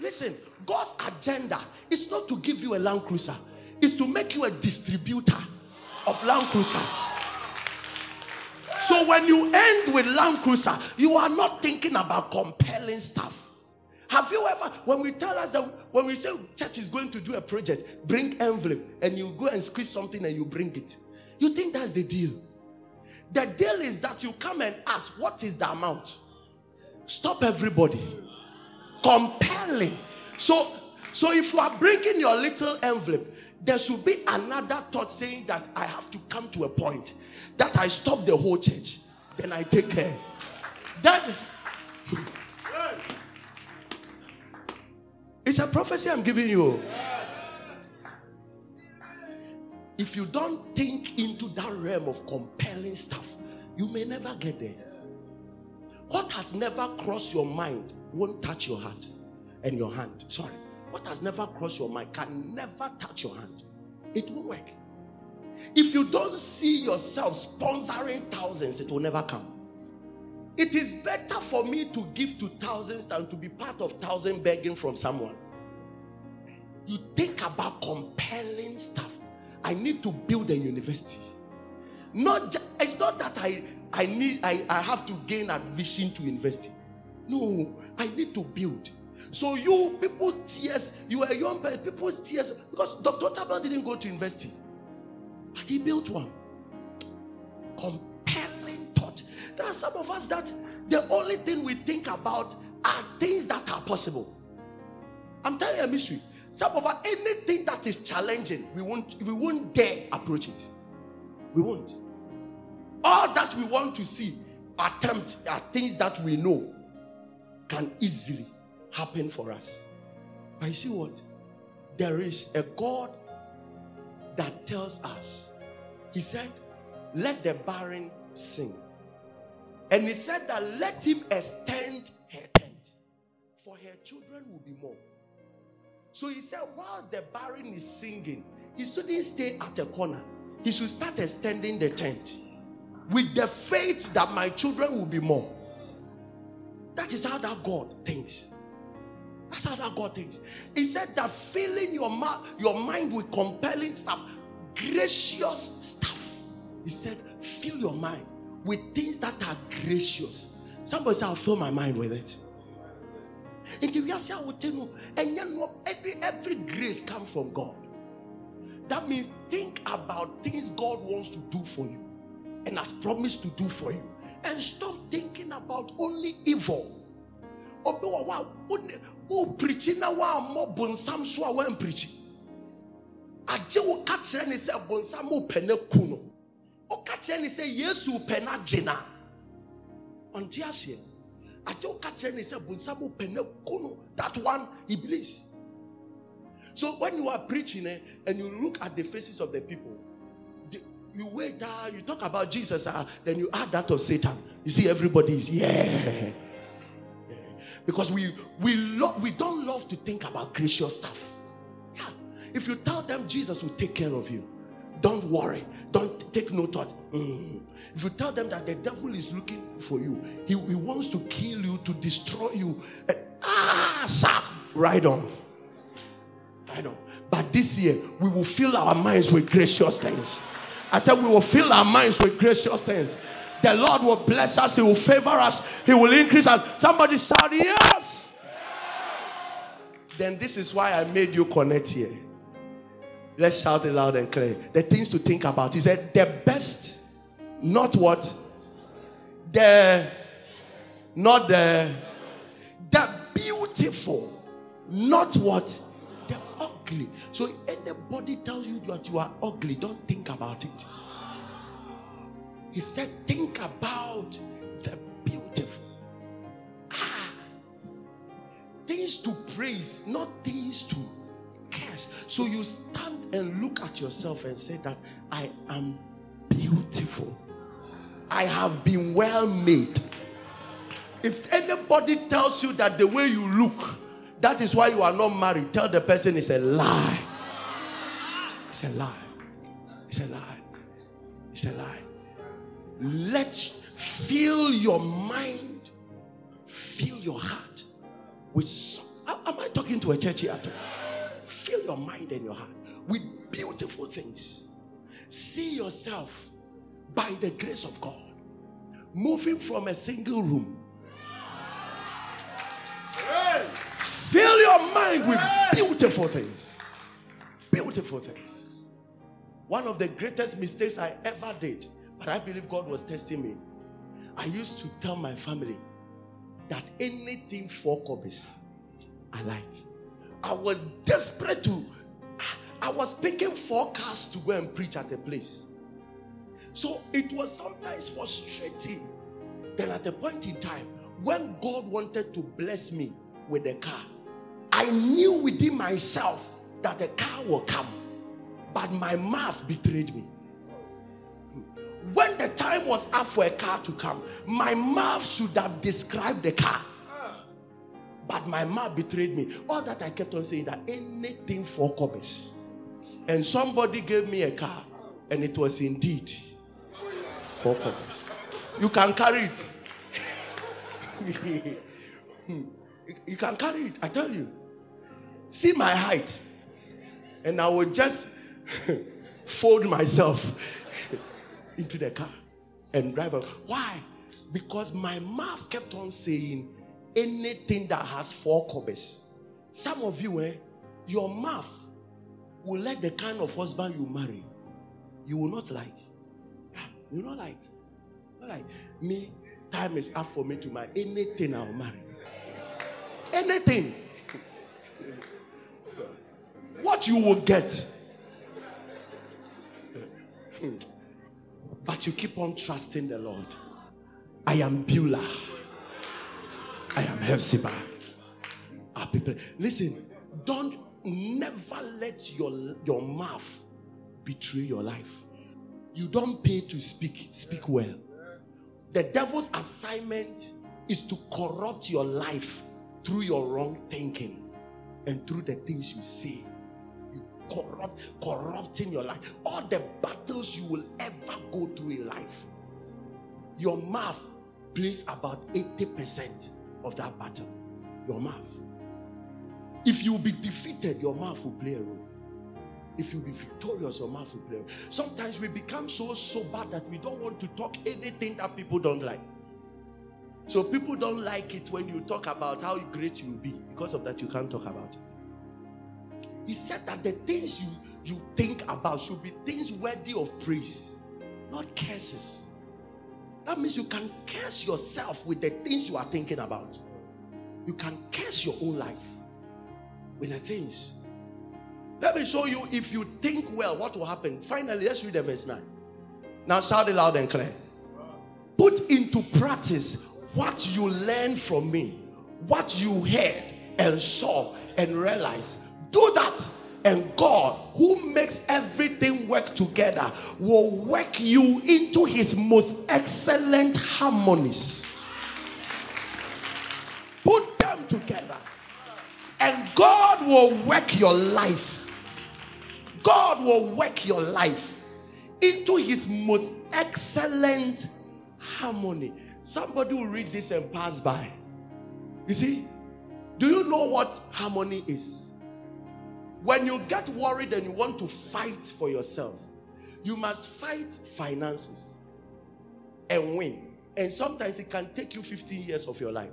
Listen, God's agenda is not to give you a Land Cruiser, it's to make you a distributor of Land Cruiser. So when you end with Land Cruiser, you are not thinking about compelling stuff. Have you ever, when we tell us that, when we say church is going to do a project, bring envelope and you go and squeeze something and you bring it, you think that's the deal? The deal is that you come and ask, what is the amount? Stop everybody compelling. So, so if you are bringing your little envelope, there should be another thought saying that I have to come to a point that I stop the whole church, then I take care. That it's a prophecy I'm giving you. If you don't think into that realm of compelling stuff, you may never get there. What has never crossed your mind won't touch your heart and your hand. Sorry. What has never crossed your mind can never touch your hand. It won't work. If you don't see yourself sponsoring thousands, it will never come. It is better for me to give to thousands than to be part of thousand begging from someone. You think about compelling stuff. I need to build a university. Not it's not that I I need I, I have to gain admission to university. No, I need to build. So you people's tears, you are young people's tears, because Dr. Tabel didn't go to university, but he built one. Compelling thought. There are some of us that the only thing we think about are things that are possible. I'm telling you a mystery. Some of us, anything that is challenging, we won't, we won't dare approach it. We won't. All that we want to see, attempt are things that we know can easily happen for us. But you see what? There is a God that tells us, He said, Let the barren sing. And He said that let Him extend her tent, for her children will be more. So He said, whilst the barren is singing, He shouldn't stay at a corner, He should start extending the tent with the faith that my children will be more. That is how that God thinks. That's how that God thinks. He said that filling your, ma- your mind with compelling stuff, gracious stuff. He said, fill your mind with things that are gracious. Somebody said, I'll fill my mind with it. Until we are saying, and you know, every, every grace comes from God. That means think about things God wants to do for you and has promised to do for you. And stop thinking about only evil. Obi wa wa o preaching na wa mo bonsam so a wan preach. Agye wo ka kyerɛ ne sɛ bonsam o pɛ na ku no. O ka kyerɛ ne sɛ Yesu pɛ na gye na. Ɔnte aseɛ. Agye wo ka kyerɛ ne sɛ bonsam o pɛ na ku no. That one believes. So when you are preaching eh, and you look at the faces of the people, you wait, ah, you talk about Jesus, ah, then you add that of Satan. You see, everybody is yeah. Because we we love we don't love to think about gracious stuff. Yeah. If you tell them Jesus will take care of you, don't worry, don't take no thought. Mm. If you tell them that the devil is looking for you, he, he wants to kill you to destroy you. And, ah, sir, right on. Right on. But this year, we will fill our minds with gracious things. I said, we will fill our minds with gracious things. The Lord will bless us, He will favor us, He will increase us. Somebody shout, Yes! Then this is why I made you connect here. Let's shout it loud and clear. The things to think about. He said, The best, not what? The, not the, the beautiful, not what? Ugly. So anybody tells you that you are ugly, don't think about it. He said, Think about the beautiful. Ah, things to praise, not things to curse. So you stand and look at yourself and say that I am beautiful. I have been well made. If anybody tells you that the way you look, that is why you are not married, tell the person it's a lie. It's a lie. It's a lie. It's a lie. Let fill your mind, fill your heart with. Some, am I talking to a church here? Fill your mind and your heart with beautiful things. See yourself by the grace of God moving from a single room. Fill your mind with beautiful things. Beautiful things. One of the greatest mistakes I ever did but I believe God was testing me. I used to tell my family that anything for copies I like. I was desperate to, I was picking forecasts to go and preach at a place. So it was sometimes frustrating. Then at a point in time, when God wanted to bless me with a car, I knew within myself that the car will come, but my mouth betrayed me. When the time was up for a car to come, my mouth should have described the car. But my mouth betrayed me. All that I kept on saying that anything for copies. And somebody gave me a car, and it was indeed four copies. You can carry it. Hmm. you can carry it, I tell you. See my height, and I will just fold myself into the car and drive off. Why? Because my mouth kept on saying anything that has four cobbles. Some of you, eh, your mouth will let the kind of husband you marry, you will not like. You not like. Not like me. Time is up for me to marry anything I'll marry. Anything. what you will get. But you keep on trusting the Lord. I am Beulah. I am Hephzibah. Our people. Listen, don't never let your, your mouth betray your life. You don't pay to speak, speak well. The devil's assignment is to corrupt your life through your wrong thinking and through the things you say corrupt, corrupting your life. All the battles you will ever go through in life, your mouth plays about 80% of that battle. Your mouth. If you be defeated, your mouth will play a role. If you be victorious, your mouth will play a role. Sometimes we become so sober that we don't want to talk anything that people don't like. So people don't like it when you talk about how great you will be. Because of that, you can't talk about it. He said that the things you, you think about should be things worthy of praise, not curses. That means you can curse yourself with the things you are thinking about. You can curse your own life with the things. Let me show you if you think well, what will happen. Finally, let's read the verse 9. Now shout it loud and clear. Put into practice what you learned from me, what you heard and saw and realized do that. And God, who makes everything work together, will work you into his most excellent harmonies. Put them together. And God will work your life. God will work your life into his most excellent harmony. Somebody will read this and pass by. You see, do you know what harmony is? When you get worried and you want to fight for yourself, you must fight finances and win. And sometimes it can take you 15 years of your life.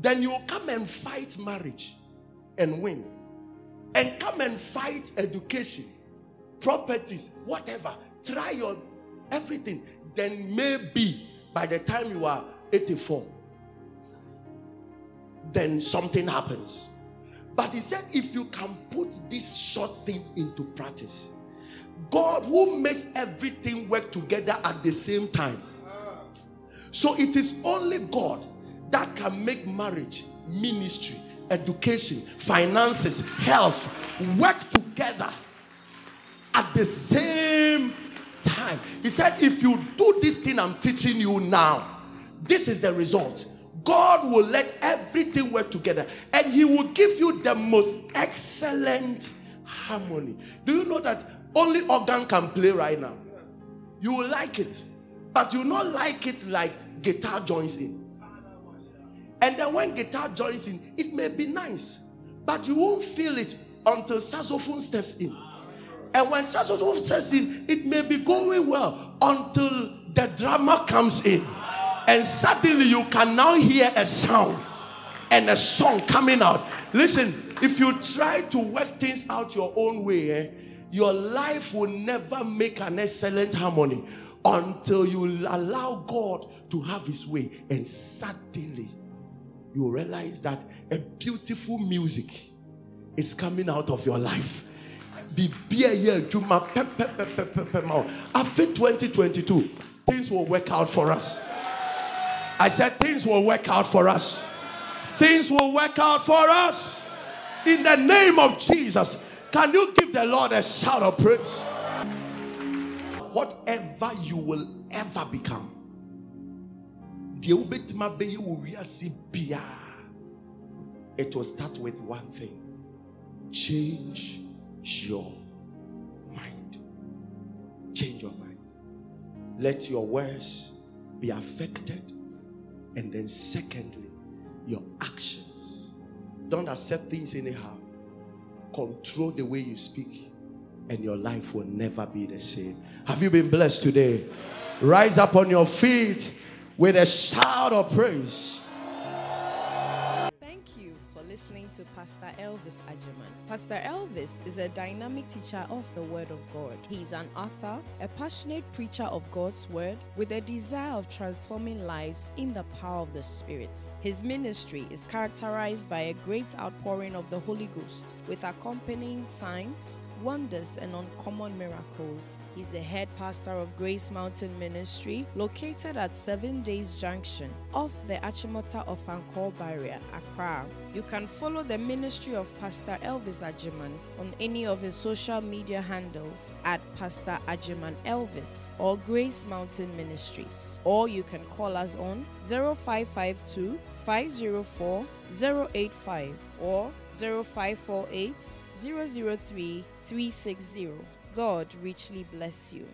Then you come and fight marriage and win. And come and fight education, properties, whatever. Try your everything. Then maybe by the time you are 84, then something happens. But he said, if you can put this short thing into practice, God who makes everything work together at the same time. So it is only God that can make marriage, ministry, education, finances, health work together at the same time. He said, if you do this thing I'm teaching you now, this is the result. God will let everything work together and He will give you the most excellent harmony. Do you know that only organ can play right now? You will like it, but you will not like it like guitar joins in. And then when guitar joins in, it may be nice, but you won't feel it until saxophone steps in. And when saxophone steps in, it may be going well until the drama comes in. And suddenly you can now hear a sound and a song coming out. Listen, if you try to work things out your own way, eh, your life will never make an excellent harmony until you allow God to have his way. And suddenly you realize that a beautiful music is coming out of your life. After 2022, things will work out for us. I said, things will work out for us. Things will work out for us. In the name of Jesus. Can you give the Lord a shout of praise? Whatever you will ever become, it will start with one thing change your mind. Change your mind. Let your words be affected and then, secondly, your actions. Don't accept things anyhow. Control the way you speak, and your life will never be the same. Have you been blessed today? Rise up on your feet with a shout of praise. To Pastor Elvis Agyemang. Pastor Elvis is a dynamic teacher of the Word of God. He's an author, a passionate preacher of God's Word, with a desire of transforming lives in the power of the Spirit. His ministry is characterized by a great outpouring of the Holy Ghost, with accompanying signs, wonders and uncommon miracles. He's the head pastor of Grace Mountain Ministry, located at Seven Days Junction, off the Achimota Ofankor Barrier, Accra. You can follow the ministry of Pastor Elvis Agyemang on any of his social media handles at Pastor Agyemang Elvis or Grace Mountain Ministries, or you can call us on 0552 504 085 or 0548 003 360. God richly bless you.